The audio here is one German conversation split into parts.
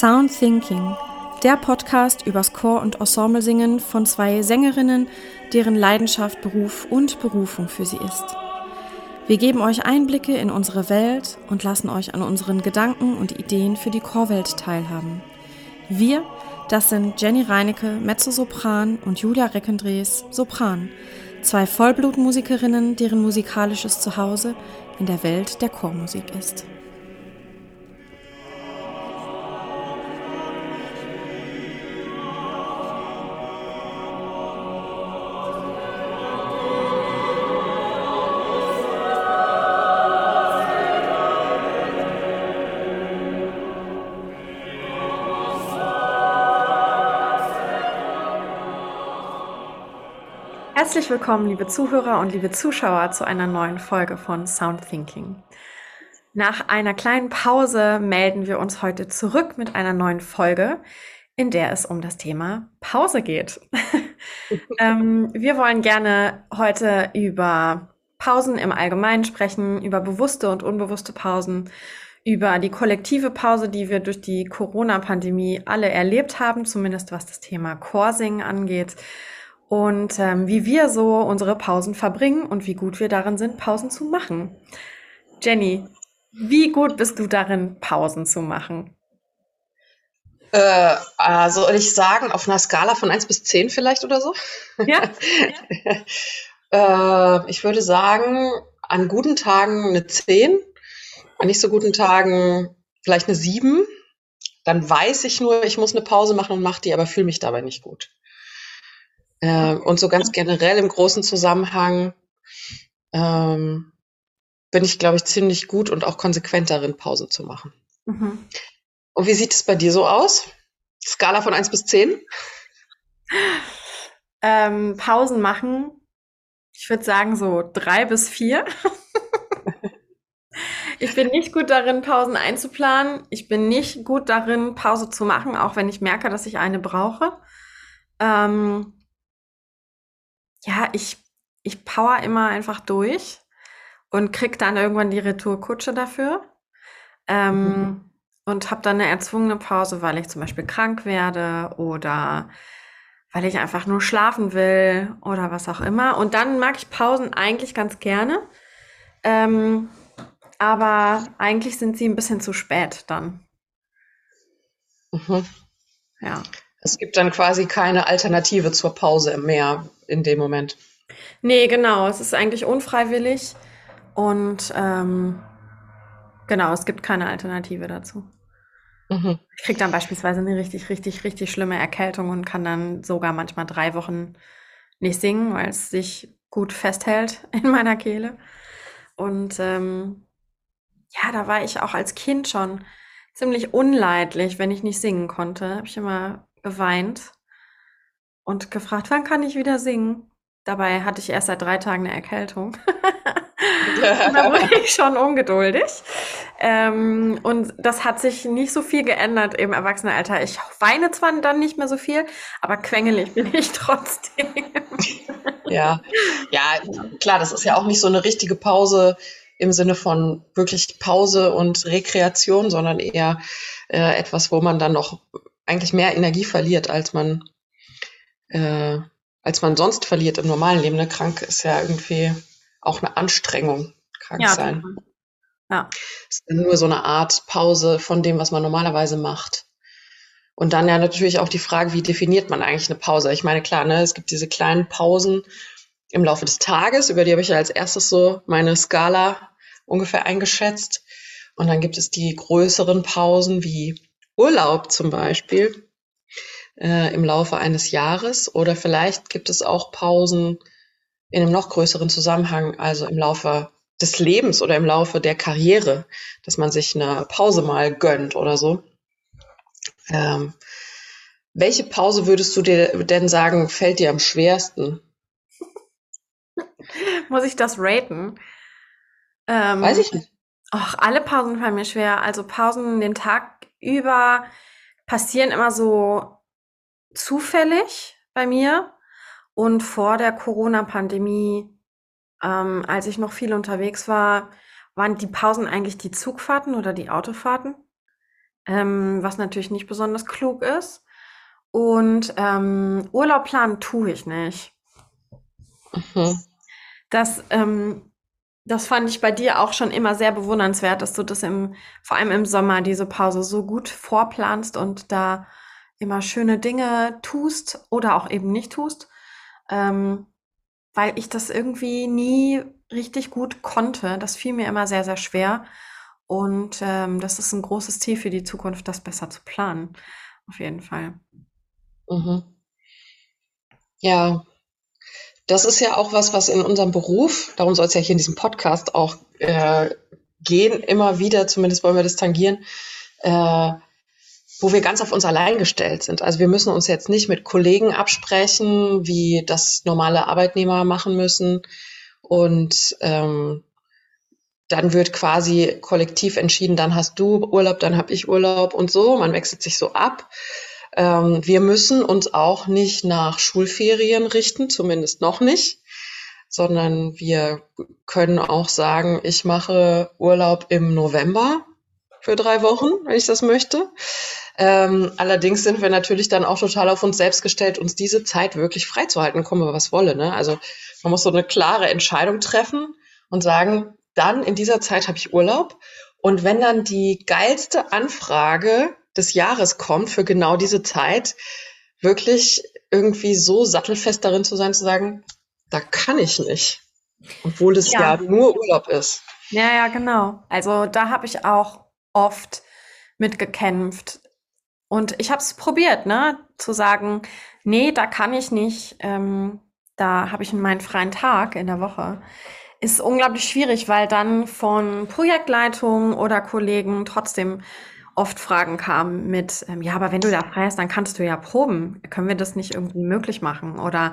Sound Thinking, der Podcast übers Chor- und Ensemblesingen von zwei Sängerinnen, deren Leidenschaft Beruf und Berufung für sie ist. Wir geben euch Einblicke in unsere Welt und lassen euch an unseren Gedanken und Ideen für die Chorwelt teilhaben. Wir, das sind Jenny Reinecke, Mezzosopran und Julia Reckendrees, Sopran, zwei Vollblutmusikerinnen, deren musikalisches Zuhause in der Welt der Chormusik ist. Herzlich willkommen, liebe Zuhörer und liebe Zuschauer, zu einer neuen Folge von Sound Thinking. Nach einer kleinen Pause melden wir uns heute zurück mit einer neuen Folge, in der es um das Thema Pause geht. ähm, wir wollen gerne heute über Pausen im Allgemeinen sprechen, über bewusste und unbewusste Pausen, über die kollektive Pause, die wir durch die Corona-Pandemie alle erlebt haben, zumindest was das Thema Chorsingen angeht und ähm, wie wir so unsere Pausen verbringen und wie gut wir darin sind, Pausen zu machen. Jenny, wie gut bist du darin, Pausen zu machen? Äh, also soll ich sagen, auf einer Skala von 1 bis 10 vielleicht oder so? Ja. äh, ich würde sagen, an guten Tagen eine 10, an nicht so guten Tagen vielleicht eine 7. Dann weiß ich nur, ich muss eine Pause machen und mache die, aber fühle mich dabei nicht gut. Äh, und so ganz generell im großen Zusammenhang ähm, bin ich, glaube ich, ziemlich gut und auch konsequent darin, Pausen zu machen. Mhm. Und wie sieht es bei dir so aus? Skala von 1 bis 10? Ähm, Pausen machen, ich würde sagen so 3 bis 4. ich bin nicht gut darin, Pausen einzuplanen. Ich bin nicht gut darin, Pause zu machen, auch wenn ich merke, dass ich eine brauche. Ähm, ja, ich, ich power immer einfach durch und krieg dann irgendwann die Retourkutsche dafür. Ähm, mhm. Und habe dann eine erzwungene Pause, weil ich zum Beispiel krank werde oder weil ich einfach nur schlafen will oder was auch immer. Und dann mag ich Pausen eigentlich ganz gerne. Ähm, aber eigentlich sind sie ein bisschen zu spät dann. Mhm. Ja. Es gibt dann quasi keine Alternative zur Pause mehr in dem Moment. Nee, genau. Es ist eigentlich unfreiwillig und ähm, genau, es gibt keine Alternative dazu. Mhm. Ich kriege dann beispielsweise eine richtig, richtig, richtig schlimme Erkältung und kann dann sogar manchmal drei Wochen nicht singen, weil es sich gut festhält in meiner Kehle. Und ähm, ja, da war ich auch als Kind schon ziemlich unleidlich, wenn ich nicht singen konnte. Habe ich immer geweint und gefragt, wann kann ich wieder singen? Dabei hatte ich erst seit drei Tagen eine Erkältung. da wurde ich schon ungeduldig. Ähm, und das hat sich nicht so viel geändert im Erwachsenenalter. Ich weine zwar dann nicht mehr so viel, aber quengelig bin ich trotzdem. ja, ja, klar, das ist ja auch nicht so eine richtige Pause im Sinne von wirklich Pause und Rekreation, sondern eher äh, etwas, wo man dann noch eigentlich mehr Energie verliert, als man, äh, als man sonst verliert im normalen Leben. Ne? Krank ist ja irgendwie auch eine Anstrengung, krank ja, sein. Ja. Es ist nur so eine Art Pause von dem, was man normalerweise macht. Und dann ja natürlich auch die Frage, wie definiert man eigentlich eine Pause? Ich meine, klar, ne, es gibt diese kleinen Pausen im Laufe des Tages, über die habe ich ja als erstes so meine Skala ungefähr eingeschätzt. Und dann gibt es die größeren Pausen wie Urlaub zum Beispiel äh, im Laufe eines Jahres oder vielleicht gibt es auch Pausen in einem noch größeren Zusammenhang, also im Laufe des Lebens oder im Laufe der Karriere, dass man sich eine Pause mal gönnt oder so. Ähm, welche Pause würdest du dir denn sagen, fällt dir am schwersten? Muss ich das raten? Ähm, Weiß ich nicht. Ach, alle Pausen fallen mir schwer. Also Pausen den Tag über passieren immer so zufällig bei mir. Und vor der Corona-Pandemie, ähm, als ich noch viel unterwegs war, waren die Pausen eigentlich die Zugfahrten oder die Autofahrten. ähm, was natürlich nicht besonders klug ist. Und ähm, Urlaub planen tue ich nicht. Mhm. Das, ähm, das fand ich bei dir auch schon immer sehr bewundernswert, dass du das im, vor allem im Sommer, diese Pause so gut vorplanst und da immer schöne Dinge tust oder auch eben nicht tust. Ähm, weil ich das irgendwie nie richtig gut konnte. Das fiel mir immer sehr, sehr schwer. Und ähm, das ist ein großes Ziel für die Zukunft, das besser zu planen. Auf jeden Fall. Mhm. Ja, das ist ja auch was, was in unserem Beruf, darum soll es ja hier in diesem Podcast auch äh, gehen, immer wieder, zumindest wollen wir das tangieren, äh, wo wir ganz auf uns allein gestellt sind. Also wir müssen uns jetzt nicht mit Kollegen absprechen, wie das normale Arbeitnehmer machen müssen. Und ähm, dann wird quasi kollektiv entschieden, dann hast du Urlaub, dann habe ich Urlaub und so. Man wechselt sich so ab. Ähm, wir müssen uns auch nicht nach Schulferien richten, zumindest noch nicht, sondern wir können auch sagen, ich mache Urlaub im November für drei Wochen, wenn ich das möchte. Ähm, allerdings sind wir natürlich dann auch total auf uns selbst gestellt, uns diese Zeit wirklich freizuhalten, kommen wir was wolle. Ne? Also man muss so eine klare Entscheidung treffen und sagen, dann in dieser Zeit habe ich Urlaub. Und wenn dann die geilste Anfrage des Jahres kommt für genau diese Zeit, wirklich irgendwie so sattelfest darin zu sein, zu sagen, da kann ich nicht. Obwohl es ja, ja nur Urlaub ist. Ja, ja, genau. Also da habe ich auch oft mitgekämpft. Und ich habe es probiert, ne, zu sagen, nee, da kann ich nicht. Ähm, da habe ich meinen freien Tag in der Woche. Ist unglaublich schwierig, weil dann von Projektleitung oder Kollegen trotzdem oft Fragen kamen mit, ähm, ja, aber wenn du da frei hast, dann kannst du ja proben. Können wir das nicht irgendwie möglich machen? Oder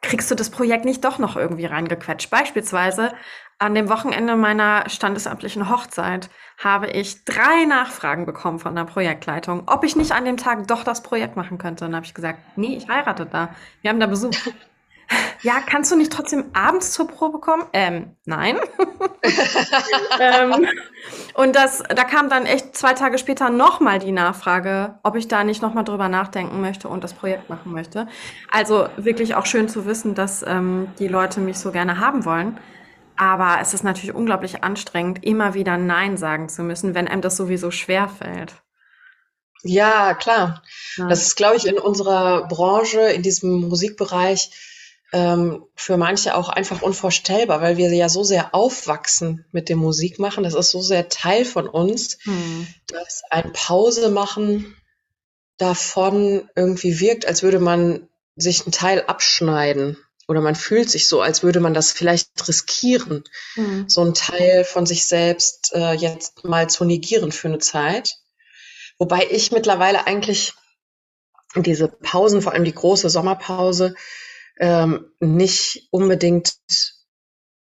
kriegst du das Projekt nicht doch noch irgendwie reingequetscht? Beispielsweise an dem Wochenende meiner standesamtlichen Hochzeit habe ich drei Nachfragen bekommen von der Projektleitung, ob ich nicht an dem Tag doch das Projekt machen könnte. Und dann habe ich gesagt, nee, ich heirate da. Wir haben da Besuch. Ja, kannst du nicht trotzdem abends zur Probe kommen? Ähm, nein. ähm, und das, da kam dann echt zwei Tage später nochmal die Nachfrage, ob ich da nicht nochmal drüber nachdenken möchte und das Projekt machen möchte. Also wirklich auch schön zu wissen, dass ähm, die Leute mich so gerne haben wollen. Aber es ist natürlich unglaublich anstrengend, immer wieder Nein sagen zu müssen, wenn einem das sowieso schwer fällt. Ja, klar. Ja. Das ist, glaube ich, in unserer Branche, in diesem Musikbereich, ähm, für manche auch einfach unvorstellbar, weil wir ja so sehr aufwachsen mit dem Musikmachen. Das ist so sehr Teil von uns, hm. dass ein Pause machen davon irgendwie wirkt, als würde man sich einen Teil abschneiden. Oder man fühlt sich so, als würde man das vielleicht riskieren, hm. so einen Teil von sich selbst äh, jetzt mal zu negieren für eine Zeit. Wobei ich mittlerweile eigentlich diese Pausen, vor allem die große Sommerpause, ähm, nicht unbedingt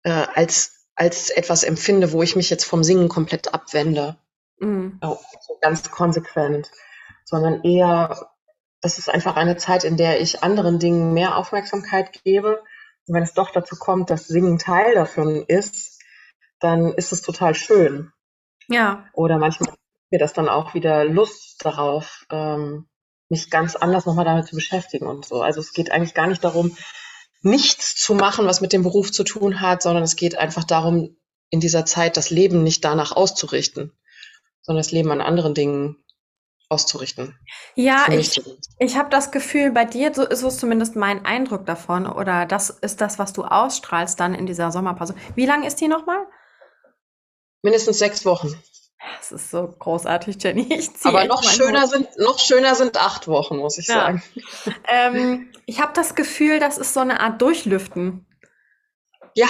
äh, als, als etwas empfinde, wo ich mich jetzt vom Singen komplett abwende. Mhm. Oh, so ganz konsequent. Sondern eher, das ist einfach eine Zeit, in der ich anderen Dingen mehr Aufmerksamkeit gebe. Und wenn es doch dazu kommt, dass Singen Teil davon ist, dann ist es total schön. Ja. Oder manchmal mir das dann auch wieder Lust darauf, ähm, mich ganz anders nochmal damit zu beschäftigen und so. Also es geht eigentlich gar nicht darum, nichts zu machen, was mit dem Beruf zu tun hat, sondern es geht einfach darum, in dieser Zeit das Leben nicht danach auszurichten, sondern das Leben an anderen Dingen auszurichten. Ja, ich, ich habe das Gefühl, bei dir, so ist es zumindest mein Eindruck davon, oder das ist das, was du ausstrahlst dann in dieser Sommerpause. Wie lang ist die nochmal? Mindestens sechs Wochen. Das ist so großartig, Jenny. Aber noch schöner, sind, noch schöner sind acht Wochen, muss ich ja. sagen. Ähm, ich habe das Gefühl, das ist so eine Art Durchlüften. Ja.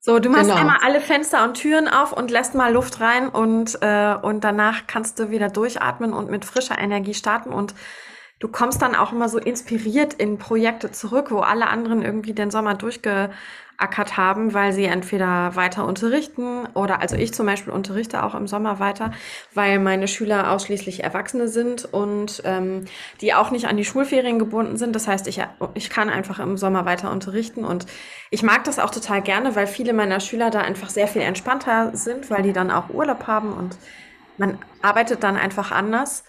So, du machst genau. einmal alle Fenster und Türen auf und lässt mal Luft rein und, äh, und danach kannst du wieder durchatmen und mit frischer Energie starten und du kommst dann auch immer so inspiriert in Projekte zurück, wo alle anderen irgendwie den Sommer durchge ackert haben, weil sie entweder weiter unterrichten oder, also ich zum Beispiel unterrichte auch im Sommer weiter, weil meine Schüler ausschließlich Erwachsene sind und ähm, die auch nicht an die Schulferien gebunden sind. Das heißt, ich, ich kann einfach im Sommer weiter unterrichten und ich mag das auch total gerne, weil viele meiner Schüler da einfach sehr viel entspannter sind, weil die dann auch Urlaub haben und man arbeitet dann einfach anders.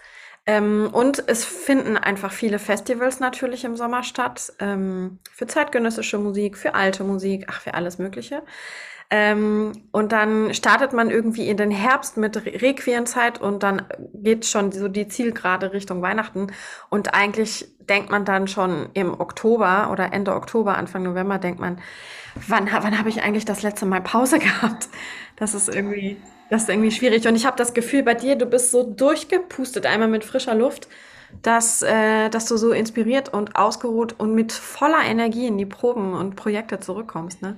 Ähm, und es finden einfach viele Festivals natürlich im Sommer statt. Ähm, für zeitgenössische Musik, für alte Musik, ach, für alles Mögliche. Ähm, und dann startet man irgendwie in den Herbst mit Requienzeit und dann geht schon so die Zielgerade Richtung Weihnachten. Und eigentlich denkt man dann schon im Oktober oder Ende Oktober, Anfang November, denkt man, wann, wann habe ich eigentlich das letzte Mal Pause gehabt? Das ist irgendwie, das ist irgendwie schwierig. Und ich habe das Gefühl bei dir, du bist so durchgepustet, einmal mit frischer Luft, dass, äh, dass du so inspiriert und ausgeruht und mit voller Energie in die Proben und Projekte zurückkommst, ne?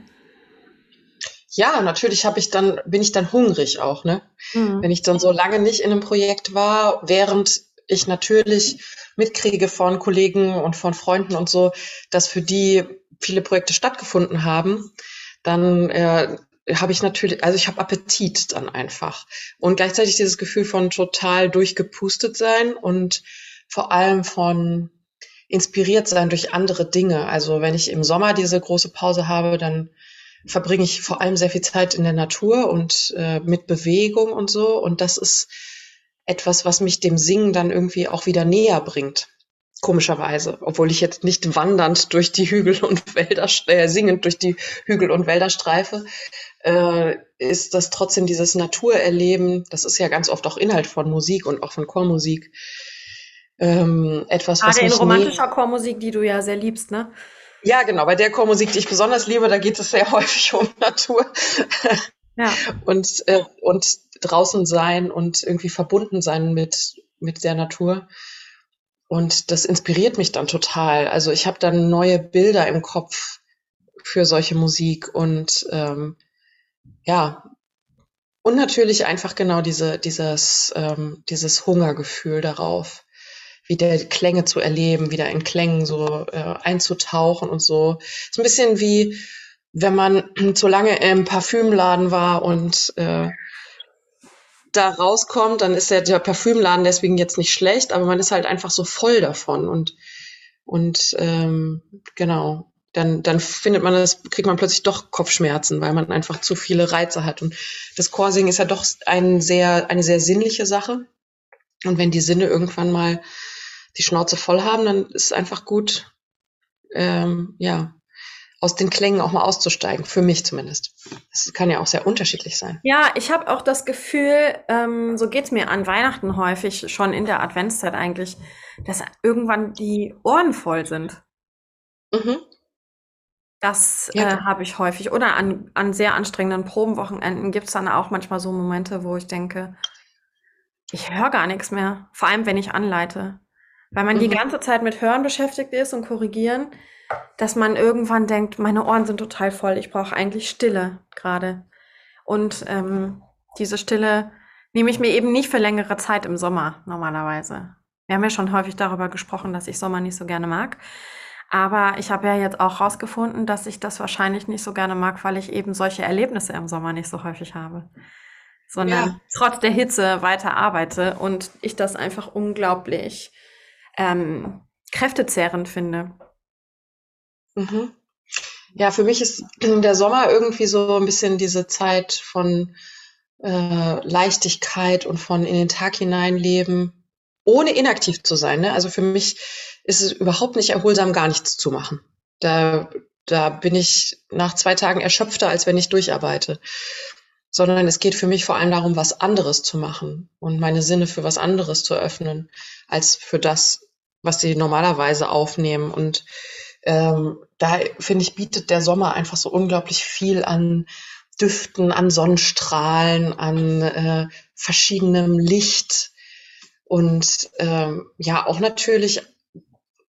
ja, natürlich habe ich dann, bin ich dann hungrig auch, ne? Mhm. Wenn ich dann so lange nicht in einem Projekt war, während ich natürlich mitkriege von Kollegen und von Freunden und so, dass für die viele Projekte stattgefunden haben, dann äh, habe ich natürlich, also ich habe Appetit dann einfach. Und gleichzeitig dieses Gefühl von total durchgepustet sein und vor allem von inspiriert sein durch andere Dinge. Also wenn ich im Sommer diese große Pause habe, dann verbringe ich vor allem sehr viel Zeit in der Natur und äh, mit Bewegung und so. Und das ist etwas, was mich dem Singen dann irgendwie auch wieder näher bringt. Komischerweise, obwohl ich jetzt nicht wandernd durch die Hügel und Wälder, äh, singend durch die Hügel und Wälder streife, äh, ist das trotzdem dieses Naturerleben, das ist ja ganz oft auch Inhalt von Musik und auch von Chormusik, ähm, etwas, Gerade was in romantischer Chormusik, die du ja sehr liebst, ne? Ja, genau. Bei der Chormusik, die ich besonders liebe, da geht es sehr häufig um Natur. Ja. und, äh, und draußen sein und irgendwie verbunden sein mit, mit der Natur. Und das inspiriert mich dann total. Also ich habe dann neue Bilder im Kopf für solche Musik und ähm, ja, und natürlich einfach genau diese, dieses, ähm, dieses Hungergefühl darauf wieder Klänge zu erleben, wieder in Klängen so äh, einzutauchen und so. So ein bisschen wie, wenn man zu lange im Parfümladen war und äh, da rauskommt, dann ist ja der Parfümladen deswegen jetzt nicht schlecht, aber man ist halt einfach so voll davon und und ähm, genau, dann dann findet man das, kriegt man plötzlich doch Kopfschmerzen, weil man einfach zu viele Reize hat und das Chorsingen ist ja doch ein sehr eine sehr sinnliche Sache und wenn die Sinne irgendwann mal die Schnauze voll haben, dann ist es einfach gut, ähm, ja, aus den Klängen auch mal auszusteigen, für mich zumindest. Das kann ja auch sehr unterschiedlich sein. Ja, ich habe auch das Gefühl, ähm, so geht's mir an Weihnachten häufig, schon in der Adventszeit eigentlich, dass irgendwann die Ohren voll sind. Mhm. Das ja. äh, habe ich häufig. Oder an, an sehr anstrengenden Probenwochenenden gibt's dann auch manchmal so Momente, wo ich denke, ich höre gar nichts mehr. Vor allem, wenn ich anleite. Weil man mhm. die ganze Zeit mit Hören beschäftigt ist und korrigieren, dass man irgendwann denkt, meine Ohren sind total voll, ich brauche eigentlich Stille gerade. Und ähm, diese Stille nehme ich mir eben nicht für längere Zeit im Sommer normalerweise. Wir haben ja schon häufig darüber gesprochen, dass ich Sommer nicht so gerne mag. Aber ich habe ja jetzt auch rausgefunden, dass ich das wahrscheinlich nicht so gerne mag, weil ich eben solche Erlebnisse im Sommer nicht so häufig habe. Sondern ja. trotz der Hitze weiter arbeite und ich das einfach unglaublich ähm, kräftezehrend finde. Mhm. Ja, für mich ist der Sommer irgendwie so ein bisschen diese Zeit von äh, Leichtigkeit und von in den Tag hineinleben, ohne inaktiv zu sein. Ne? Also für mich ist es überhaupt nicht erholsam, gar nichts zu machen. Da, da bin ich nach zwei Tagen erschöpfter, als wenn ich durcharbeite. Sondern es geht für mich vor allem darum, was anderes zu machen und meine Sinne für was anderes zu öffnen, als für das, was sie normalerweise aufnehmen. Und ähm, da finde ich, bietet der Sommer einfach so unglaublich viel an Düften, an Sonnenstrahlen, an äh, verschiedenem Licht. Und ähm, ja, auch natürlich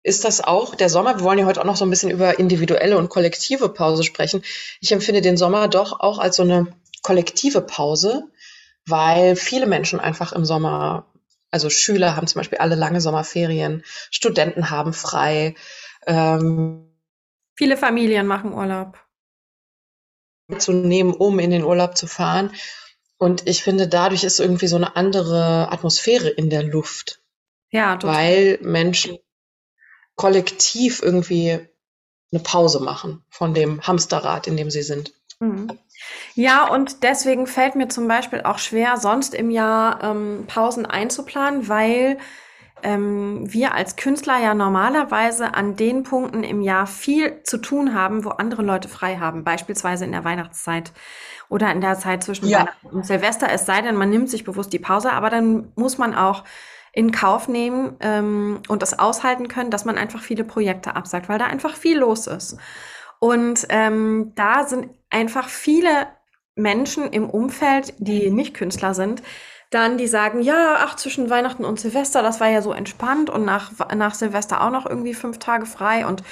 ist das auch der Sommer. Wir wollen ja heute auch noch so ein bisschen über individuelle und kollektive Pause sprechen. Ich empfinde den Sommer doch auch als so eine kollektive Pause, weil viele Menschen einfach im Sommer also Schüler haben zum Beispiel alle lange Sommerferien, Studenten haben frei. Ähm, Viele Familien machen Urlaub. Zu nehmen, um in den Urlaub zu fahren. Und ich finde, dadurch ist irgendwie so eine andere Atmosphäre in der Luft. Ja, total. Weil Menschen kollektiv irgendwie eine Pause machen von dem Hamsterrad, in dem sie sind. Mhm. Ja, und deswegen fällt mir zum Beispiel auch schwer, sonst im Jahr ähm, Pausen einzuplanen, weil ähm, wir als Künstler ja normalerweise an den Punkten im Jahr viel zu tun haben, wo andere Leute frei haben, beispielsweise in der Weihnachtszeit oder in der Zeit zwischen ja. Weihnachten und Silvester. Es sei denn, man nimmt sich bewusst die Pause, aber dann muss man auch in Kauf nehmen ähm, und das aushalten können, dass man einfach viele Projekte absagt, weil da einfach viel los ist. Und ähm, da sind einfach viele Menschen im Umfeld, die nicht Künstler sind, dann die sagen, ja, ach, zwischen Weihnachten und Silvester, das war ja so entspannt und nach, nach Silvester auch noch irgendwie fünf Tage frei und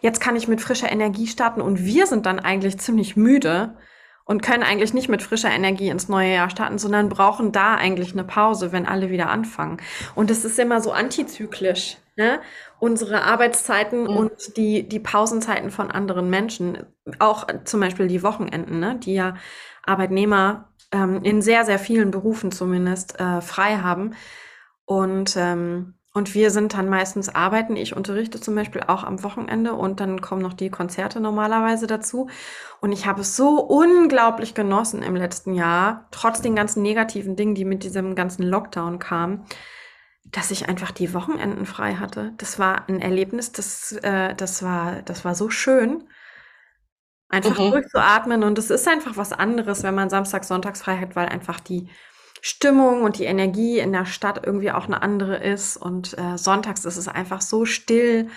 jetzt kann ich mit frischer Energie starten und wir sind dann eigentlich ziemlich müde und können eigentlich nicht mit frischer Energie ins neue Jahr starten, sondern brauchen da eigentlich eine Pause, wenn alle wieder anfangen. Und es ist immer so antizyklisch. Ne? Unsere Arbeitszeiten mhm. und die, die Pausenzeiten von anderen Menschen, auch zum Beispiel die Wochenenden, ne? die ja Arbeitnehmer ähm, in sehr, sehr vielen Berufen zumindest äh, frei haben. Und, ähm, und wir sind dann meistens arbeiten. Ich unterrichte zum Beispiel auch am Wochenende und dann kommen noch die Konzerte normalerweise dazu. Und ich habe es so unglaublich genossen im letzten Jahr, trotz den ganzen negativen Dingen, die mit diesem ganzen Lockdown kamen, dass ich einfach die Wochenenden frei hatte. Das war ein Erlebnis, das, äh, das, war, das war so schön. Einfach mhm. durchzuatmen und es ist einfach was anderes, wenn man Samstags, Sonntags frei hat, weil einfach die Stimmung und die Energie in der Stadt irgendwie auch eine andere ist und äh, sonntags ist es einfach so still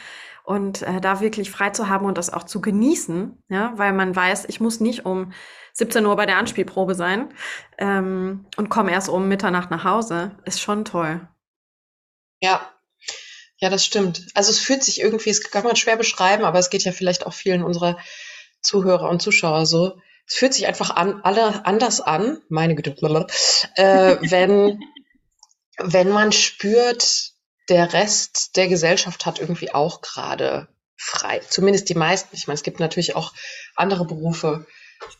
und äh, da wirklich frei zu haben und das auch zu genießen, ja, weil man weiß, ich muss nicht um 17 Uhr bei der Anspielprobe sein ähm, und komme erst um Mitternacht nach Hause, ist schon toll. Ja, ja, das stimmt. Also es fühlt sich irgendwie, es kann man schwer beschreiben, aber es geht ja vielleicht auch vielen unserer Zuhörer und Zuschauer so. Es fühlt sich einfach an, alle anders an, meine Güte, äh, wenn, wenn man spürt, der Rest der Gesellschaft hat irgendwie auch gerade frei. Zumindest die meisten. Ich meine, es gibt natürlich auch andere Berufe,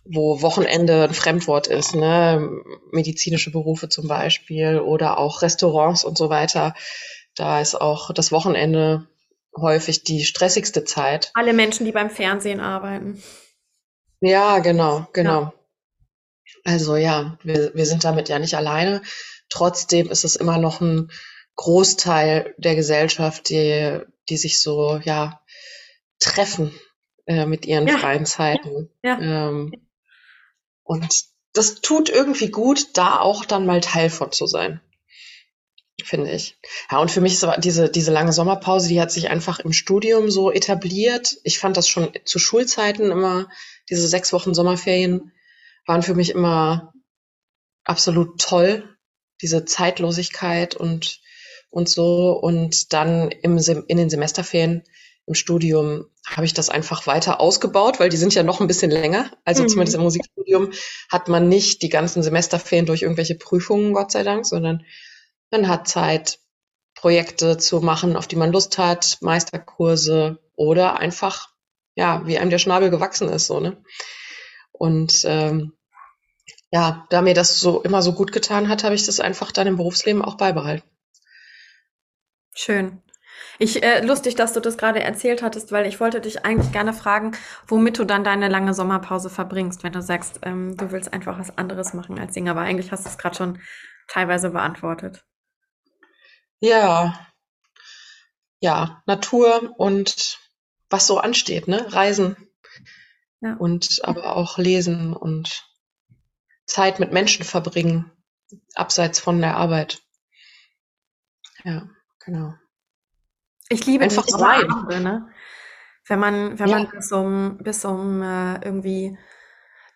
wo Wochenende ein Fremdwort ist, ne? medizinische Berufe zum Beispiel oder auch Restaurants und so weiter. Da ist auch das Wochenende häufig die stressigste Zeit. Alle Menschen, die beim Fernsehen arbeiten. Ja, genau, genau. Ja. Also ja, wir, wir sind damit ja nicht alleine. Trotzdem ist es immer noch ein Großteil der Gesellschaft, die, die sich so, ja, treffen äh, mit ihren ja. freien Zeiten. Ja. Ähm, und das tut irgendwie gut, da auch dann mal Teil von zu sein finde ich. Ja, und für mich so diese, diese lange Sommerpause, die hat sich einfach im Studium so etabliert. Ich fand das schon zu Schulzeiten immer, diese sechs Wochen Sommerferien waren für mich immer absolut toll. Diese Zeitlosigkeit und, und so. Und dann im, in den Semesterferien im Studium habe ich das einfach weiter ausgebaut, weil die sind ja noch ein bisschen länger. Also mhm. zumindest im Musikstudium hat man nicht die ganzen Semesterferien durch irgendwelche Prüfungen, Gott sei Dank, sondern man hat Zeit, Projekte zu machen, auf die man Lust hat, Meisterkurse oder einfach, ja, wie einem der Schnabel gewachsen ist, so, ne? Und ähm, ja, da mir das so immer so gut getan hat, habe ich das einfach dann im Berufsleben auch beibehalten. Schön. Ich, äh, lustig, dass du das gerade erzählt hattest, weil ich wollte dich eigentlich gerne fragen, womit du dann deine lange Sommerpause verbringst, wenn du sagst, ähm, du willst einfach was anderes machen als Singen. Aber eigentlich hast du es gerade schon teilweise beantwortet. Ja, ja, Natur und was so ansteht, ne? Reisen ja. und aber auch lesen und Zeit mit Menschen verbringen, abseits von der Arbeit. Ja, genau. Ich liebe einfach sein. Ne? Wenn man, wenn ja. man bis um, bis um äh, irgendwie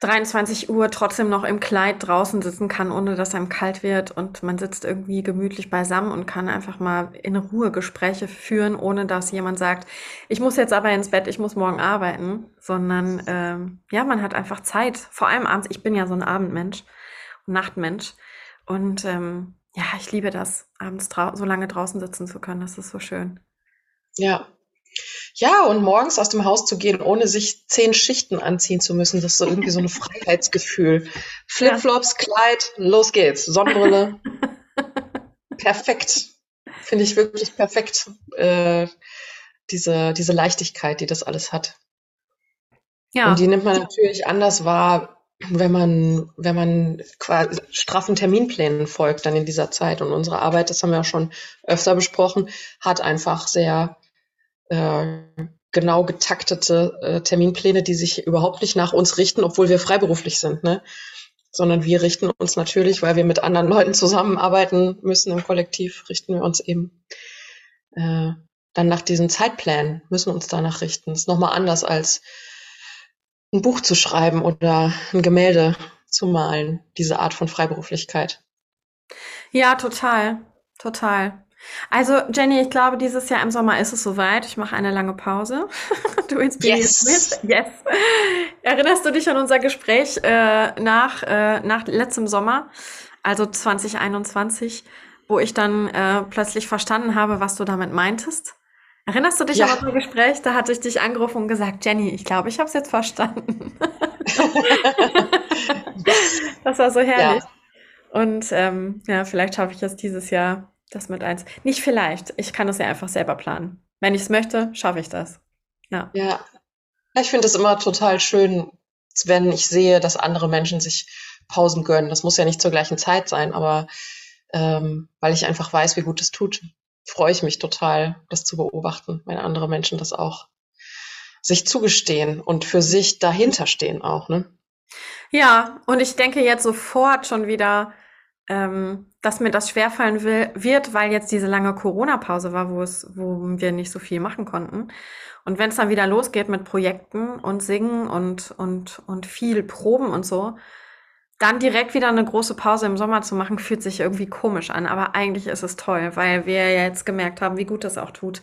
23 Uhr trotzdem noch im Kleid draußen sitzen kann, ohne dass einem kalt wird. Und man sitzt irgendwie gemütlich beisammen und kann einfach mal in Ruhe Gespräche führen, ohne dass jemand sagt, ich muss jetzt aber ins Bett, ich muss morgen arbeiten, sondern ähm, ja, man hat einfach Zeit, vor allem abends. Ich bin ja so ein Abendmensch, Nachtmensch. Und ähm, ja, ich liebe das, abends so lange draußen sitzen zu können, das ist so schön. Ja, ja, und morgens aus dem Haus zu gehen, ohne sich zehn Schichten anziehen zu müssen, das ist so irgendwie so ein Freiheitsgefühl. Flipflops, Kleid, los geht's. Sonnenbrille. perfekt. Finde ich wirklich perfekt. Äh, diese, diese Leichtigkeit, die das alles hat. Ja. Und die nimmt man natürlich anders wahr, wenn man, wenn man quasi straffen Terminplänen folgt dann in dieser Zeit. Und unsere Arbeit, das haben wir ja schon öfter besprochen, hat einfach sehr genau getaktete äh, Terminpläne, die sich überhaupt nicht nach uns richten, obwohl wir freiberuflich sind, ne? Sondern wir richten uns natürlich, weil wir mit anderen Leuten zusammenarbeiten müssen im Kollektiv, richten wir uns eben äh, dann nach diesen Zeitplänen, müssen uns danach richten. Das ist nochmal anders als ein Buch zu schreiben oder ein Gemälde zu malen, diese Art von Freiberuflichkeit. Ja, total, total. Also Jenny, ich glaube, dieses Jahr im Sommer ist es soweit. Ich mache eine lange Pause. du inspirierst yes. mich. Yes. Erinnerst du dich an unser Gespräch äh, nach, äh, nach letztem Sommer, also 2021, wo ich dann äh, plötzlich verstanden habe, was du damit meintest? Erinnerst du dich ja. an unser Gespräch? Da hatte ich dich angerufen und gesagt, Jenny, ich glaube, ich habe es jetzt verstanden. das war so herrlich. Ja. Und ähm, ja, vielleicht schaffe ich es dieses Jahr, das mit eins. Nicht vielleicht, ich kann es ja einfach selber planen. Wenn ich es möchte, schaffe ich das. Ja. Ja, ich finde es immer total schön, wenn ich sehe, dass andere Menschen sich Pausen gönnen. Das muss ja nicht zur gleichen Zeit sein, aber ähm, weil ich einfach weiß, wie gut es tut freue ich mich total, das zu beobachten, wenn andere Menschen das auch sich zugestehen und für sich dahinter stehen auch, ne? Ja, und ich denke jetzt sofort schon wieder, ähm, dass mir das schwerfallen will, wird, weil jetzt diese lange Corona-Pause war, wo es, wo wir nicht so viel machen konnten. Und wenn es dann wieder losgeht mit Projekten und Singen und, und, und viel Proben und so, dann direkt wieder eine große Pause im Sommer zu machen, fühlt sich irgendwie komisch an. Aber eigentlich ist es toll, weil wir jetzt gemerkt haben, wie gut es auch tut,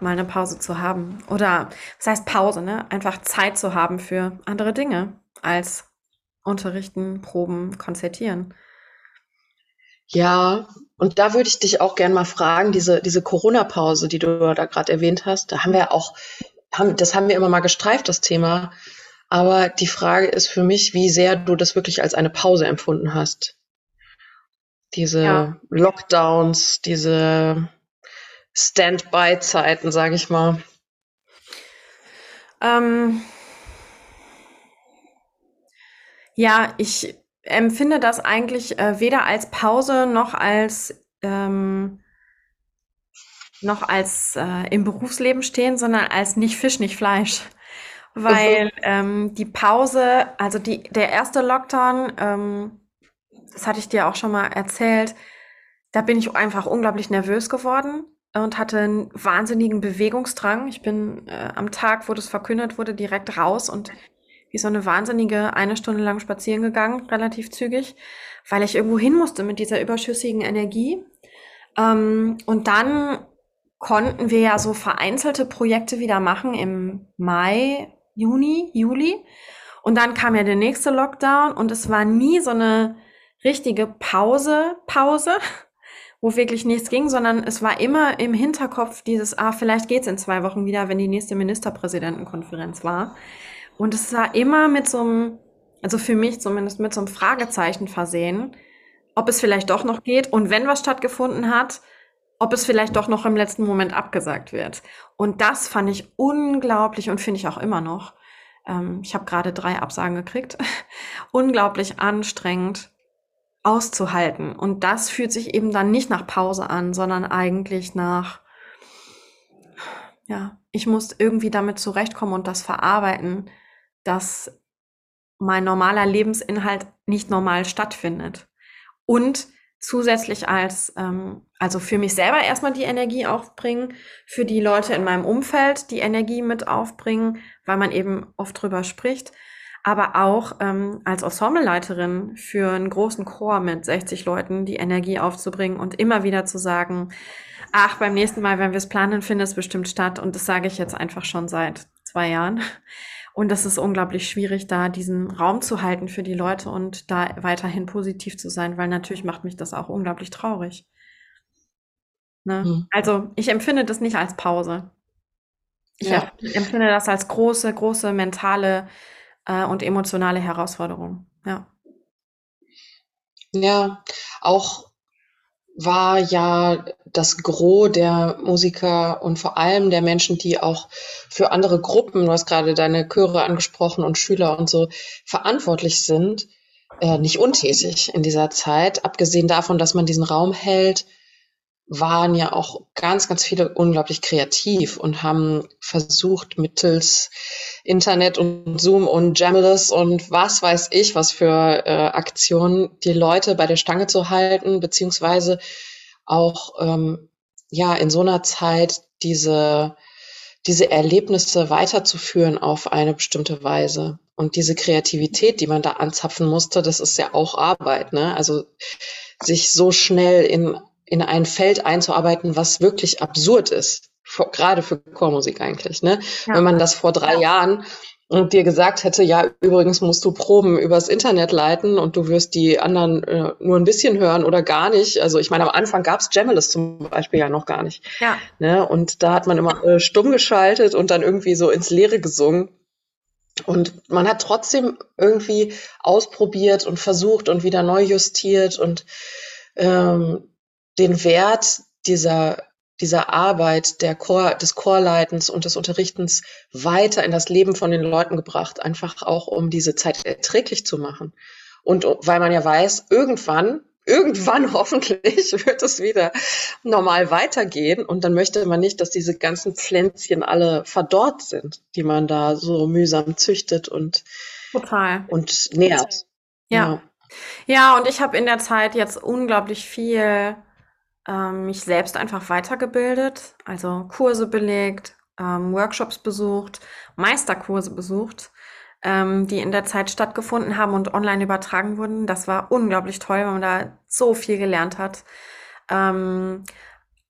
mal eine Pause zu haben. Oder das heißt Pause, ne? Einfach Zeit zu haben für andere Dinge als Unterrichten, Proben, Konzertieren. Ja, und da würde ich dich auch gern mal fragen, diese, diese Corona-Pause, die du da gerade erwähnt hast, da haben wir auch, haben, das haben wir immer mal gestreift, das Thema. Aber die Frage ist für mich, wie sehr du das wirklich als eine Pause empfunden hast. Diese ja. Lockdowns, diese Standby-Zeiten, sage ich mal. Ähm, ja, ich empfinde das eigentlich äh, weder als Pause noch als ähm, noch als äh, im Berufsleben stehen, sondern als nicht Fisch, nicht Fleisch weil ähm, die Pause, also die, der erste Lockdown, ähm, das hatte ich dir auch schon mal erzählt, da bin ich einfach unglaublich nervös geworden und hatte einen wahnsinnigen Bewegungsdrang. Ich bin äh, am Tag, wo das verkündet wurde, direkt raus und wie so eine Wahnsinnige eine Stunde lang spazieren gegangen, relativ zügig, weil ich irgendwo hin musste mit dieser überschüssigen Energie. Ähm, und dann konnten wir ja so vereinzelte Projekte wieder machen im Mai, Juni, Juli. Und dann kam ja der nächste Lockdown und es war nie so eine richtige Pause, Pause, wo wirklich nichts ging, sondern es war immer im Hinterkopf dieses, ah, vielleicht geht's in zwei Wochen wieder, wenn die nächste Ministerpräsidentenkonferenz war. Und es war immer mit so einem, also für mich zumindest mit so einem Fragezeichen versehen, ob es vielleicht doch noch geht und wenn was stattgefunden hat, ob es vielleicht doch noch im letzten Moment abgesagt wird. Und das fand ich unglaublich und finde ich auch immer noch. Ähm, ich habe gerade drei Absagen gekriegt. unglaublich anstrengend auszuhalten. Und das fühlt sich eben dann nicht nach Pause an, sondern eigentlich nach, ja, ich muss irgendwie damit zurechtkommen und das verarbeiten, dass mein normaler Lebensinhalt nicht normal stattfindet. Und zusätzlich als, ähm, also für mich selber erstmal die Energie aufbringen, für die Leute in meinem Umfeld die Energie mit aufbringen, weil man eben oft drüber spricht, aber auch ähm, als Ensembleleiterin für einen großen Chor mit 60 Leuten die Energie aufzubringen und immer wieder zu sagen, ach, beim nächsten Mal, wenn wir es planen, findet es bestimmt statt. Und das sage ich jetzt einfach schon seit zwei Jahren. Und das ist unglaublich schwierig, da diesen Raum zu halten für die Leute und da weiterhin positiv zu sein, weil natürlich macht mich das auch unglaublich traurig. Ne? Mhm. Also ich empfinde das nicht als Pause. Ich ja. empfinde das als große, große mentale äh, und emotionale Herausforderung. Ja. Ja, auch war ja das Gros der Musiker und vor allem der Menschen, die auch für andere Gruppen, du hast gerade deine Chöre angesprochen und Schüler und so, verantwortlich sind, äh, nicht untätig in dieser Zeit. Abgesehen davon, dass man diesen Raum hält, waren ja auch ganz, ganz viele unglaublich kreativ und haben versucht, mittels Internet und Zoom und Jamulus und was weiß ich, was für äh, Aktionen die Leute bei der Stange zu halten, beziehungsweise auch ähm, ja in so einer Zeit diese diese Erlebnisse weiterzuführen auf eine bestimmte Weise. Und diese Kreativität, die man da anzapfen musste, das ist ja auch Arbeit, ne? Also sich so schnell in in ein Feld einzuarbeiten, was wirklich absurd ist, für, gerade für Chormusik eigentlich. Ne? Ja. Wenn man das vor drei ja. Jahren und dir gesagt hätte, ja, übrigens musst du Proben übers Internet leiten und du wirst die anderen äh, nur ein bisschen hören oder gar nicht. Also ich meine, am Anfang gab's Jamulus zum Beispiel ja noch gar nicht. Ja. Ne? Und da hat man immer äh, stumm geschaltet und dann irgendwie so ins Leere gesungen. Und man hat trotzdem irgendwie ausprobiert und versucht und wieder neu justiert und ähm, den Wert dieser, dieser Arbeit der Chor, des Chorleitens und des Unterrichtens weiter in das Leben von den Leuten gebracht, einfach auch um diese Zeit erträglich zu machen. Und weil man ja weiß, irgendwann, irgendwann hoffentlich wird es wieder normal weitergehen und dann möchte man nicht, dass diese ganzen Pflänzchen alle verdorrt sind, die man da so mühsam züchtet und, Total. und nährt. Ja. Ja, ja und ich habe in der Zeit jetzt unglaublich viel ähm, mich selbst einfach weitergebildet, also Kurse belegt, ähm, Workshops besucht, Meisterkurse besucht, ähm, die in der Zeit stattgefunden haben und online übertragen wurden. Das war unglaublich toll, weil man da so viel gelernt hat. Ähm,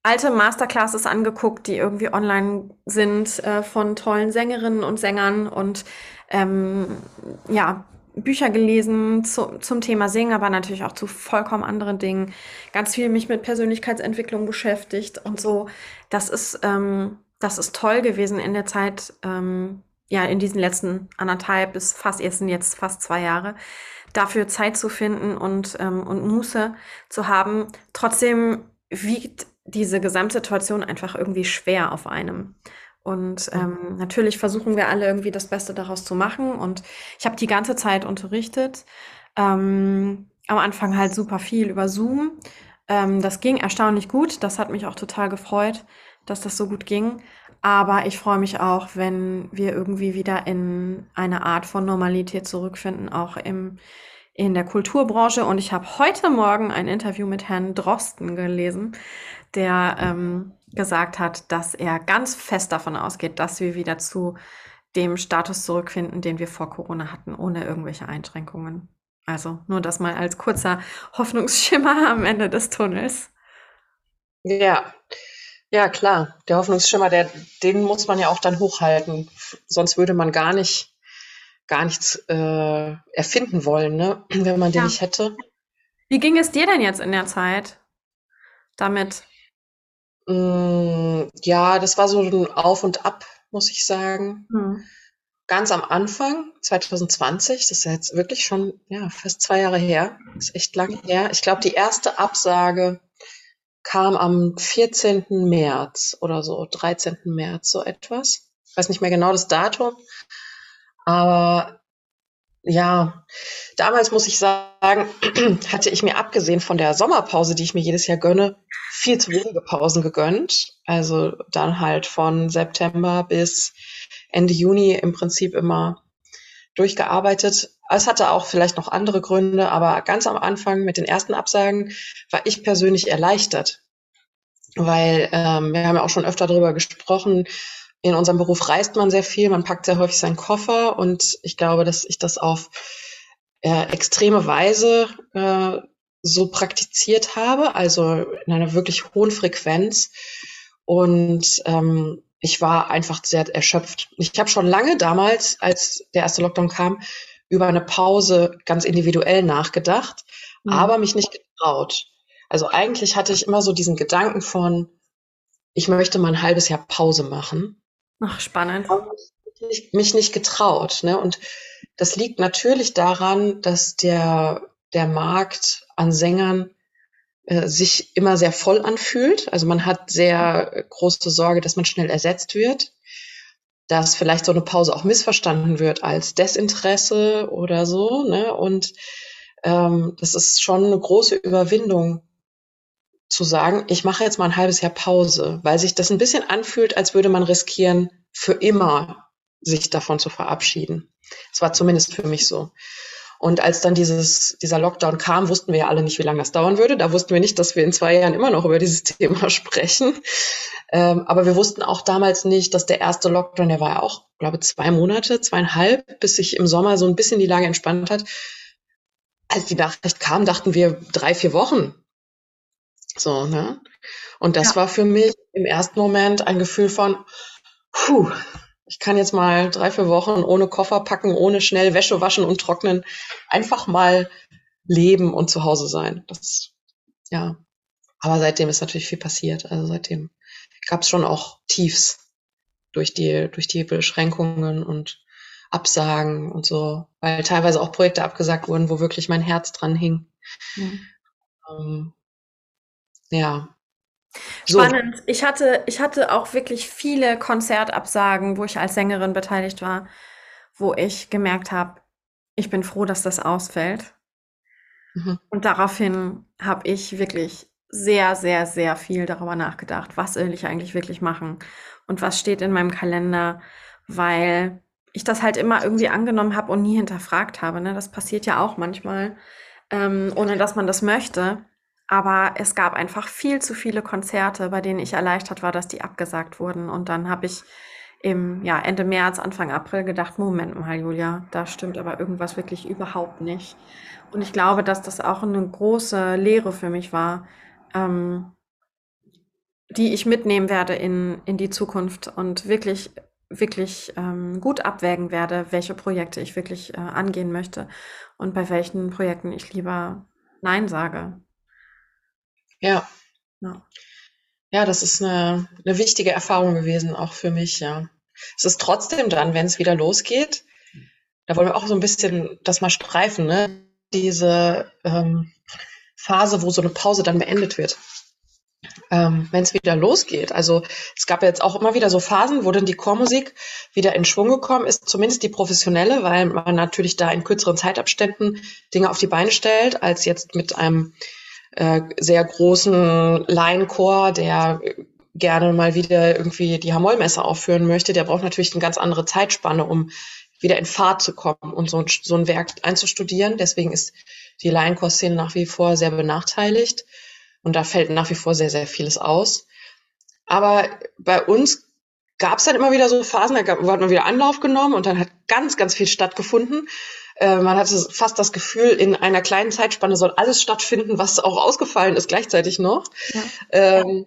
alte Masterclasses angeguckt, die irgendwie online sind äh, von tollen Sängerinnen und Sängern und ähm, ja, Bücher gelesen zu, zum Thema Singen, aber natürlich auch zu vollkommen anderen Dingen. Ganz viel mich mit Persönlichkeitsentwicklung beschäftigt und so. Das ist, ähm, das ist toll gewesen in der Zeit, ähm, ja, in diesen letzten anderthalb bis fast, jetzt sind jetzt fast zwei Jahre, dafür Zeit zu finden und, ähm, und Muße zu haben. Trotzdem wiegt diese Gesamtsituation einfach irgendwie schwer auf einem. Und ähm, natürlich versuchen wir alle irgendwie das Beste daraus zu machen. Und ich habe die ganze Zeit unterrichtet. Ähm, am Anfang halt super viel über Zoom. Ähm, das ging erstaunlich gut. Das hat mich auch total gefreut, dass das so gut ging. Aber ich freue mich auch, wenn wir irgendwie wieder in eine Art von Normalität zurückfinden, auch im, in der Kulturbranche. Und ich habe heute Morgen ein Interview mit Herrn Drosten gelesen, der ähm, gesagt hat, dass er ganz fest davon ausgeht, dass wir wieder zu dem Status zurückfinden, den wir vor Corona hatten, ohne irgendwelche Einschränkungen. Also nur das mal als kurzer Hoffnungsschimmer am Ende des Tunnels. Ja, ja klar. Der Hoffnungsschimmer, der, den muss man ja auch dann hochhalten. Sonst würde man gar nicht, gar nichts äh, erfinden wollen, ne? wenn man den ja. nicht hätte. Wie ging es dir denn jetzt in der Zeit damit? Mm, ja, das war so ein Auf und Ab, muss ich sagen. Mhm. Ganz am Anfang, 2020, das ist ja jetzt wirklich schon ja, fast zwei Jahre her, ist echt lange her. Ich glaube, die erste Absage kam am 14. März oder so, 13. März, so etwas. Ich weiß nicht mehr genau das Datum, aber ja, damals muss ich sagen, hatte ich mir abgesehen von der Sommerpause, die ich mir jedes Jahr gönne, viel zu wenige Pausen gegönnt. Also dann halt von September bis Ende Juni im Prinzip immer durchgearbeitet. Es hatte auch vielleicht noch andere Gründe, aber ganz am Anfang mit den ersten Absagen war ich persönlich erleichtert, weil ähm, wir haben ja auch schon öfter darüber gesprochen, in unserem Beruf reist man sehr viel, man packt sehr häufig seinen Koffer und ich glaube, dass ich das auf äh, extreme Weise äh, so praktiziert habe, also in einer wirklich hohen Frequenz. Und ähm, ich war einfach sehr erschöpft. Ich habe schon lange damals, als der erste Lockdown kam, über eine Pause ganz individuell nachgedacht, mhm. aber mich nicht getraut. Also eigentlich hatte ich immer so diesen Gedanken von, ich möchte mal ein halbes Jahr Pause machen. Ach, spannend. Mich, mich nicht getraut. Ne? Und das liegt natürlich daran, dass der, der Markt an Sängern äh, sich immer sehr voll anfühlt. Also man hat sehr große Sorge, dass man schnell ersetzt wird, dass vielleicht so eine Pause auch missverstanden wird als Desinteresse oder so. Ne? Und ähm, das ist schon eine große Überwindung zu sagen, ich mache jetzt mal ein halbes Jahr Pause, weil sich das ein bisschen anfühlt, als würde man riskieren, für immer sich davon zu verabschieden. Es war zumindest für mich so. Und als dann dieses, dieser Lockdown kam, wussten wir ja alle nicht, wie lange das dauern würde. Da wussten wir nicht, dass wir in zwei Jahren immer noch über dieses Thema sprechen. Ähm, aber wir wussten auch damals nicht, dass der erste Lockdown, der war ja auch, glaube zwei Monate, zweieinhalb, bis sich im Sommer so ein bisschen die Lage entspannt hat. Als die Nachricht kam, dachten wir drei, vier Wochen. So, ne? Und das ja. war für mich im ersten Moment ein Gefühl von, puh, ich kann jetzt mal drei, vier Wochen ohne Koffer packen, ohne schnell Wäsche waschen und trocknen, einfach mal leben und zu Hause sein. Das, ja. Aber seitdem ist natürlich viel passiert. Also seitdem gab es schon auch Tiefs durch die, durch die Beschränkungen und Absagen und so, weil teilweise auch Projekte abgesagt wurden, wo wirklich mein Herz dran hing. Mhm. Ähm, ja, Spannend. So. Ich hatte, ich hatte auch wirklich viele Konzertabsagen, wo ich als Sängerin beteiligt war, wo ich gemerkt habe, ich bin froh, dass das ausfällt. Mhm. Und daraufhin habe ich wirklich sehr, sehr, sehr viel darüber nachgedacht, was will ich eigentlich wirklich machen und was steht in meinem Kalender, weil ich das halt immer irgendwie angenommen habe und nie hinterfragt habe. Ne? Das passiert ja auch manchmal, ähm, ohne dass man das möchte. Aber es gab einfach viel zu viele Konzerte, bei denen ich erleichtert war, dass die abgesagt wurden. Und dann habe ich im ja, Ende März, Anfang April gedacht, Moment mal, Julia, da stimmt aber irgendwas wirklich überhaupt nicht. Und ich glaube, dass das auch eine große Lehre für mich war, ähm, die ich mitnehmen werde in, in die Zukunft und wirklich, wirklich ähm, gut abwägen werde, welche Projekte ich wirklich äh, angehen möchte und bei welchen Projekten ich lieber Nein sage. Ja. Ja, ja das ist eine, eine wichtige Erfahrung gewesen, auch für mich, ja. Es ist trotzdem dann, wenn es wieder losgeht, da wollen wir auch so ein bisschen das mal streifen, ne? Diese ähm, Phase, wo so eine Pause dann beendet wird. Ähm, wenn es wieder losgeht. Also es gab jetzt auch immer wieder so Phasen, wo dann die Chormusik wieder in Schwung gekommen ist, zumindest die professionelle, weil man natürlich da in kürzeren Zeitabständen Dinge auf die Beine stellt, als jetzt mit einem äh, sehr großen Laienchor, der gerne mal wieder irgendwie die Hamollmesse aufführen möchte, der braucht natürlich eine ganz andere Zeitspanne, um wieder in Fahrt zu kommen und so, so ein Werk einzustudieren. Deswegen ist die Laienchor-Szene nach wie vor sehr benachteiligt und da fällt nach wie vor sehr, sehr vieles aus. Aber bei uns gab es dann immer wieder so Phasen, da hat man wieder Anlauf genommen und dann hat ganz, ganz viel stattgefunden. Äh, man hatte fast das Gefühl, in einer kleinen Zeitspanne soll alles stattfinden, was auch ausgefallen ist gleichzeitig noch. Ja. Ähm,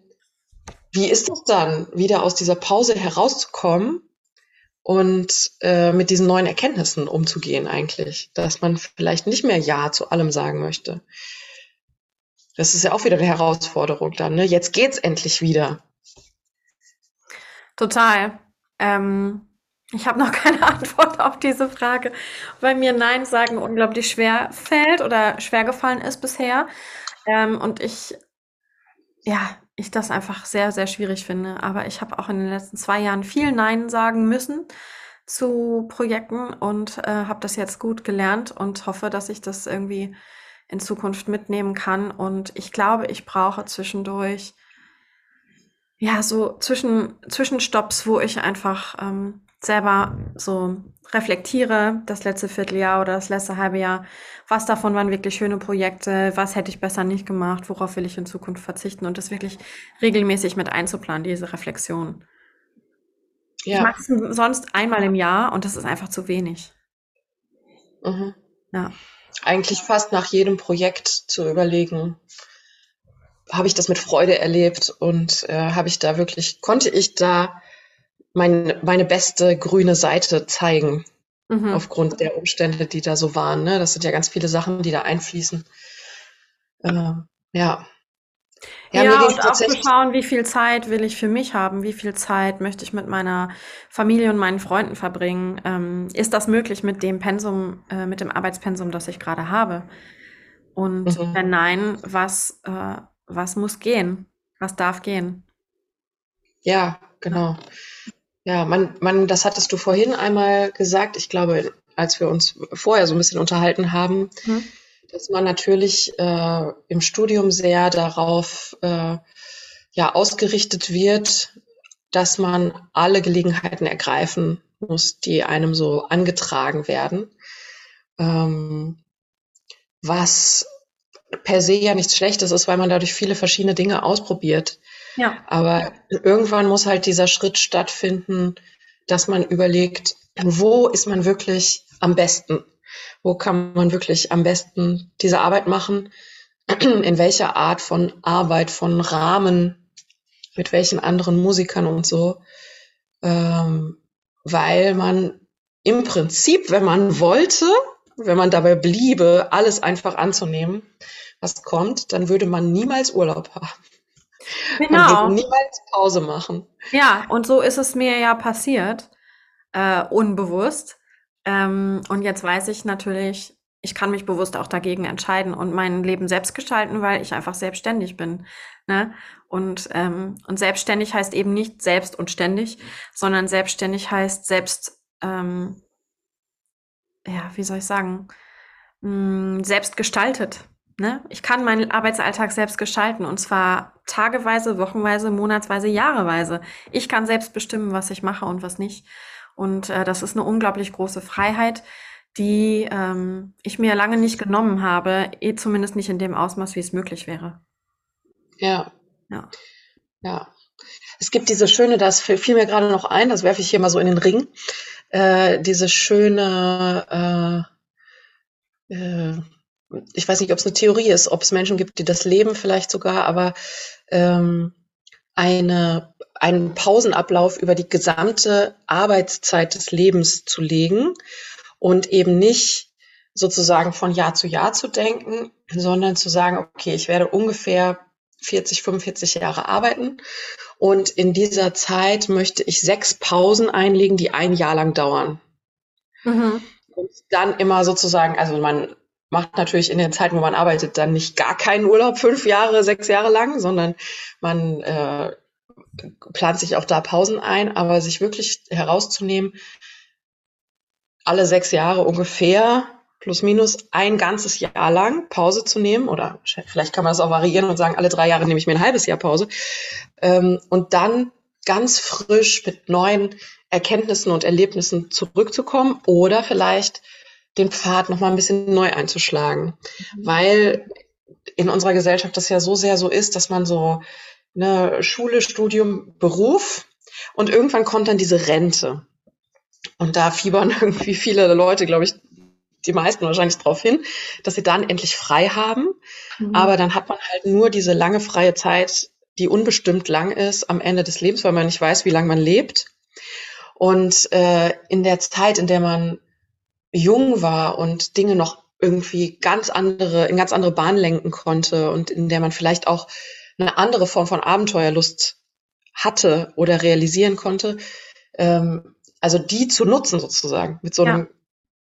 wie ist es dann, wieder aus dieser Pause herauszukommen und äh, mit diesen neuen Erkenntnissen umzugehen eigentlich, dass man vielleicht nicht mehr Ja zu allem sagen möchte? Das ist ja auch wieder eine Herausforderung dann. Ne? Jetzt geht's endlich wieder. Total. Ähm, ich habe noch keine Antwort auf diese Frage, weil mir Nein sagen unglaublich schwer fällt oder schwer gefallen ist bisher. Ähm, und ich, ja, ich das einfach sehr, sehr schwierig finde. Aber ich habe auch in den letzten zwei Jahren viel Nein sagen müssen zu Projekten und äh, habe das jetzt gut gelernt und hoffe, dass ich das irgendwie in Zukunft mitnehmen kann. Und ich glaube, ich brauche zwischendurch ja so zwischen Zwischenstopps, wo ich einfach ähm, selber so reflektiere, das letzte Vierteljahr oder das letzte halbe Jahr, was davon waren wirklich schöne Projekte, was hätte ich besser nicht gemacht, worauf will ich in Zukunft verzichten und das wirklich regelmäßig mit einzuplanen, diese Reflexion. Ja. Ich mache es sonst einmal im Jahr und das ist einfach zu wenig. Mhm. Ja. Eigentlich fast nach jedem Projekt zu überlegen, habe ich das mit Freude erlebt und äh, habe ich da wirklich, konnte ich da mein, meine beste grüne Seite zeigen. Mhm. Aufgrund der Umstände, die da so waren. Ne? Das sind ja ganz viele Sachen, die da einfließen. Äh, ja. Ja, ja und auch zu schauen, wie viel Zeit will ich für mich haben, wie viel Zeit möchte ich mit meiner Familie und meinen Freunden verbringen. Ähm, ist das möglich mit dem Pensum, äh, mit dem Arbeitspensum, das ich gerade habe? Und mhm. wenn nein, was, äh, was muss gehen, was darf gehen. Ja, genau. Ja, man, man, das hattest du vorhin einmal gesagt. Ich glaube, als wir uns vorher so ein bisschen unterhalten haben, hm. dass man natürlich äh, im Studium sehr darauf äh, ja ausgerichtet wird, dass man alle Gelegenheiten ergreifen muss, die einem so angetragen werden. Ähm, was per se ja nichts Schlechtes ist, weil man dadurch viele verschiedene Dinge ausprobiert. Ja. Aber irgendwann muss halt dieser Schritt stattfinden, dass man überlegt, wo ist man wirklich am besten? Wo kann man wirklich am besten diese Arbeit machen? In welcher Art von Arbeit, von Rahmen, mit welchen anderen Musikern und so? Ähm, weil man im Prinzip, wenn man wollte, wenn man dabei bliebe, alles einfach anzunehmen, was kommt, dann würde man niemals Urlaub haben. Genau. Würde niemals Pause machen. Ja, und so ist es mir ja passiert, äh, unbewusst. Ähm, und jetzt weiß ich natürlich, ich kann mich bewusst auch dagegen entscheiden und mein Leben selbst gestalten, weil ich einfach selbstständig bin. Ne? Und, ähm, und selbstständig heißt eben nicht selbst und ständig, sondern selbstständig heißt selbst, ähm, ja, wie soll ich sagen, mh, hm, selbst gestaltet. Ne? Ich kann meinen Arbeitsalltag selbst gestalten und zwar tageweise, wochenweise, monatsweise, jahreweise. Ich kann selbst bestimmen, was ich mache und was nicht. Und äh, das ist eine unglaublich große Freiheit, die ähm, ich mir lange nicht genommen habe, eh zumindest nicht in dem Ausmaß, wie es möglich wäre. Ja. Ja. Ja. Es gibt diese schöne, das fiel mir gerade noch ein, das werfe ich hier mal so in den Ring, äh, diese schöne, äh, äh, ich weiß nicht, ob es eine Theorie ist, ob es Menschen gibt, die das leben vielleicht sogar, aber ähm, eine, einen Pausenablauf über die gesamte Arbeitszeit des Lebens zu legen und eben nicht sozusagen von Jahr zu Jahr zu denken, sondern zu sagen, okay, ich werde ungefähr 40, 45 Jahre arbeiten und in dieser Zeit möchte ich sechs Pausen einlegen, die ein Jahr lang dauern. Mhm. Und dann immer sozusagen, also man macht natürlich in den Zeiten, wo man arbeitet, dann nicht gar keinen Urlaub fünf Jahre, sechs Jahre lang, sondern man äh, plant sich auch da Pausen ein, aber sich wirklich herauszunehmen, alle sechs Jahre ungefähr plus minus ein ganzes Jahr lang Pause zu nehmen oder vielleicht kann man das auch variieren und sagen, alle drei Jahre nehme ich mir ein halbes Jahr Pause ähm, und dann ganz frisch mit neuen Erkenntnissen und Erlebnissen zurückzukommen oder vielleicht den Pfad noch mal ein bisschen neu einzuschlagen, mhm. weil in unserer Gesellschaft das ja so sehr so ist, dass man so eine Schule, Studium, Beruf und irgendwann kommt dann diese Rente. Und da fiebern irgendwie viele Leute, glaube ich, die meisten wahrscheinlich darauf hin, dass sie dann endlich frei haben. Mhm. Aber dann hat man halt nur diese lange freie Zeit, die unbestimmt lang ist am Ende des Lebens, weil man nicht weiß, wie lange man lebt. Und äh, in der Zeit, in der man jung war und Dinge noch irgendwie ganz andere, in ganz andere Bahnen lenken konnte und in der man vielleicht auch eine andere Form von Abenteuerlust hatte oder realisieren konnte, ähm, also die zu nutzen sozusagen mit so einem ja.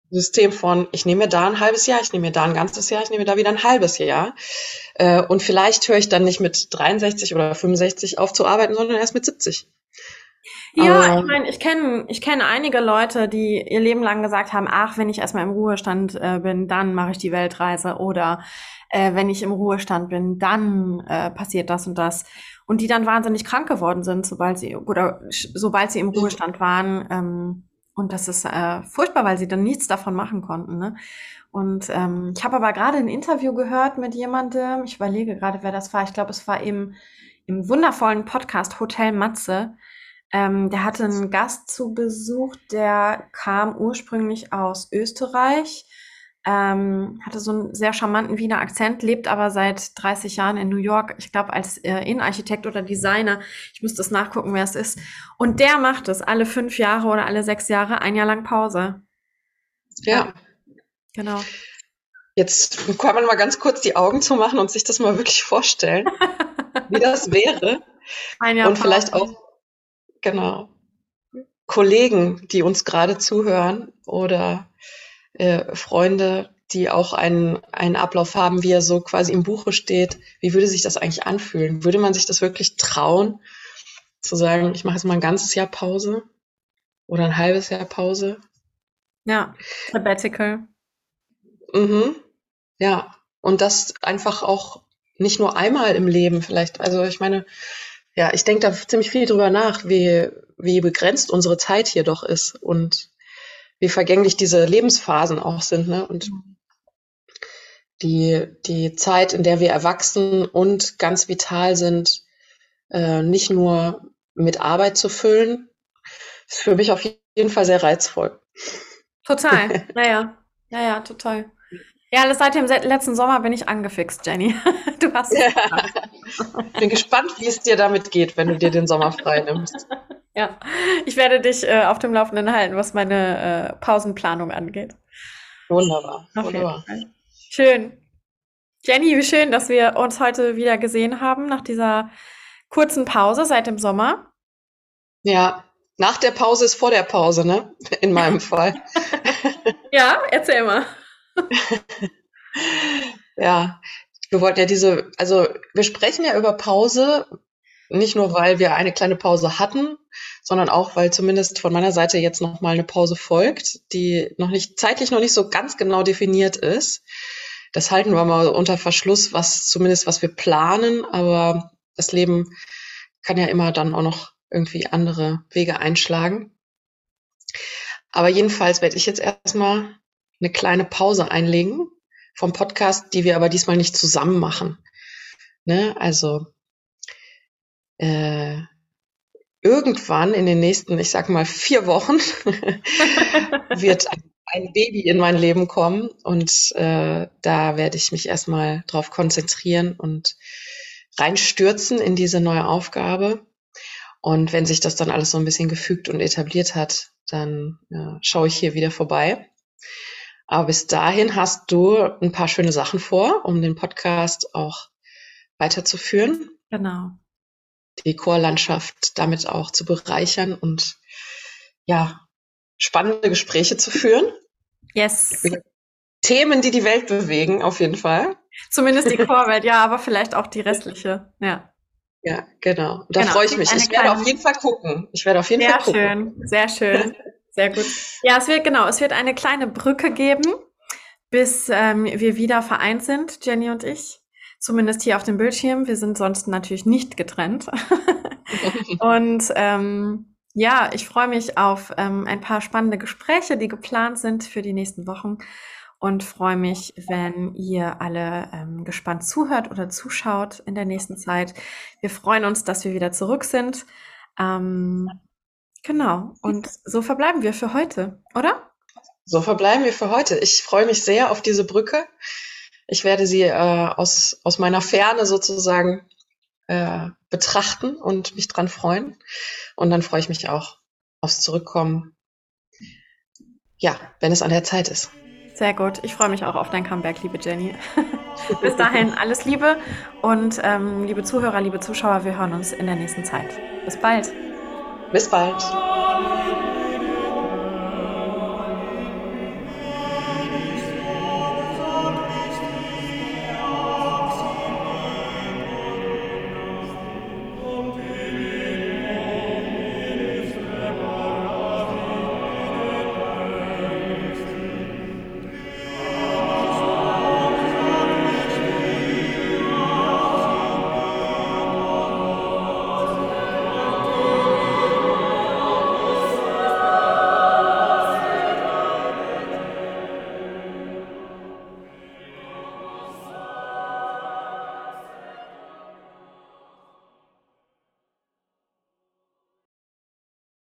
System von, ich nehme mir da ein halbes Jahr, ich nehme mir da ein ganzes Jahr, ich nehme mir da wieder ein halbes Jahr. Äh, und vielleicht höre ich dann nicht mit 63 oder 65 auf zu arbeiten, sondern erst mit 70. Ja, Aber, ich meine, ich kenne ich kenn einige Leute, die ihr Leben lang gesagt haben, ach, wenn ich erstmal im Ruhestand äh, bin, dann mache ich die Weltreise. Oder äh, wenn ich im Ruhestand bin, dann äh, passiert das und das. Und die dann wahnsinnig krank geworden sind, sobald sie, oder sobald sie im Ruhestand waren. Ähm, und das ist äh, furchtbar, weil sie dann nichts davon machen konnten. Ne? Und ähm, ich habe aber gerade ein Interview gehört mit jemandem, ich überlege gerade, wer das war. Ich glaube, es war im, im wundervollen Podcast Hotel Matze. Ähm, der hatte einen Gast zu Besuch, der kam ursprünglich aus Österreich ähm, hatte so einen sehr charmanten Wiener Akzent, lebt aber seit 30 Jahren in New York, ich glaube als äh, Innenarchitekt oder Designer. Ich müsste es nachgucken, wer es ist. Und der macht es alle fünf Jahre oder alle sechs Jahre, ein Jahr lang Pause. Ja. Genau. Jetzt kann man mal ganz kurz die Augen zumachen und sich das mal wirklich vorstellen, wie das wäre. Ein Jahr und Pause. vielleicht auch, genau, Kollegen, die uns gerade zuhören oder äh, Freunde, die auch einen, einen Ablauf haben, wie er so quasi im Buche steht. Wie würde sich das eigentlich anfühlen? Würde man sich das wirklich trauen, zu sagen, ich mache jetzt mal ein ganzes Jahr Pause oder ein halbes Jahr Pause? Ja, Sabbatical. Mhm. Ja, und das einfach auch nicht nur einmal im Leben vielleicht. Also ich meine, ja, ich denke da ziemlich viel drüber nach, wie, wie begrenzt unsere Zeit hier doch ist und wie vergänglich diese Lebensphasen auch sind. Ne? Und die, die Zeit, in der wir erwachsen und ganz vital sind, äh, nicht nur mit Arbeit zu füllen, ist für mich auf jeden Fall sehr reizvoll. Total, naja, ja, ja, total. Ja, seit dem letzten Sommer bin ich angefixt, Jenny. Du hast es. Ja. Bin gespannt, wie es dir damit geht, wenn du dir den Sommer frei nimmst. Ja, ich werde dich äh, auf dem Laufenden halten, was meine äh, Pausenplanung angeht. Wunderbar. Wunderbar. Schön. Jenny, wie schön, dass wir uns heute wieder gesehen haben nach dieser kurzen Pause seit dem Sommer. Ja, nach der Pause ist vor der Pause, ne? In meinem Fall. ja, erzähl mal. ja, wir wollten ja diese, also wir sprechen ja über Pause, nicht nur weil wir eine kleine Pause hatten, sondern auch weil zumindest von meiner Seite jetzt noch mal eine Pause folgt, die noch nicht zeitlich noch nicht so ganz genau definiert ist. Das halten wir mal unter Verschluss, was zumindest was wir planen, aber das Leben kann ja immer dann auch noch irgendwie andere Wege einschlagen. Aber jedenfalls werde ich jetzt erstmal eine kleine Pause einlegen vom Podcast, die wir aber diesmal nicht zusammen machen. Ne? Also äh, irgendwann in den nächsten, ich sag mal, vier Wochen wird ein Baby in mein Leben kommen und äh, da werde ich mich erstmal drauf konzentrieren und reinstürzen in diese neue Aufgabe. Und wenn sich das dann alles so ein bisschen gefügt und etabliert hat, dann ja, schaue ich hier wieder vorbei. Aber bis dahin hast du ein paar schöne Sachen vor, um den Podcast auch weiterzuführen. Genau. Die Chorlandschaft damit auch zu bereichern und ja, spannende Gespräche zu führen. Yes. Themen, die die Welt bewegen, auf jeden Fall. Zumindest die Chorwelt, ja, aber vielleicht auch die restliche, ja. Ja, genau. Da genau. freue ich mich. Ich werde auf jeden Fall gucken. Ich werde auf jeden sehr Fall gucken. Sehr schön, sehr schön. Sehr gut. Ja, es wird genau, es wird eine kleine Brücke geben, bis ähm, wir wieder vereint sind, Jenny und ich. Zumindest hier auf dem Bildschirm. Wir sind sonst natürlich nicht getrennt. und ähm, ja, ich freue mich auf ähm, ein paar spannende Gespräche, die geplant sind für die nächsten Wochen und freue mich, wenn ihr alle ähm, gespannt zuhört oder zuschaut in der nächsten Zeit. Wir freuen uns, dass wir wieder zurück sind. Ähm, genau. Und so verbleiben wir für heute, oder? So verbleiben wir für heute. Ich freue mich sehr auf diese Brücke. Ich werde sie äh, aus, aus meiner Ferne sozusagen äh, betrachten und mich dran freuen. Und dann freue ich mich auch aufs Zurückkommen. Ja, wenn es an der Zeit ist. Sehr gut. Ich freue mich auch auf dein Comeback, liebe Jenny. Bis dahin alles Liebe und ähm, liebe Zuhörer, liebe Zuschauer, wir hören uns in der nächsten Zeit. Bis bald. Bis bald.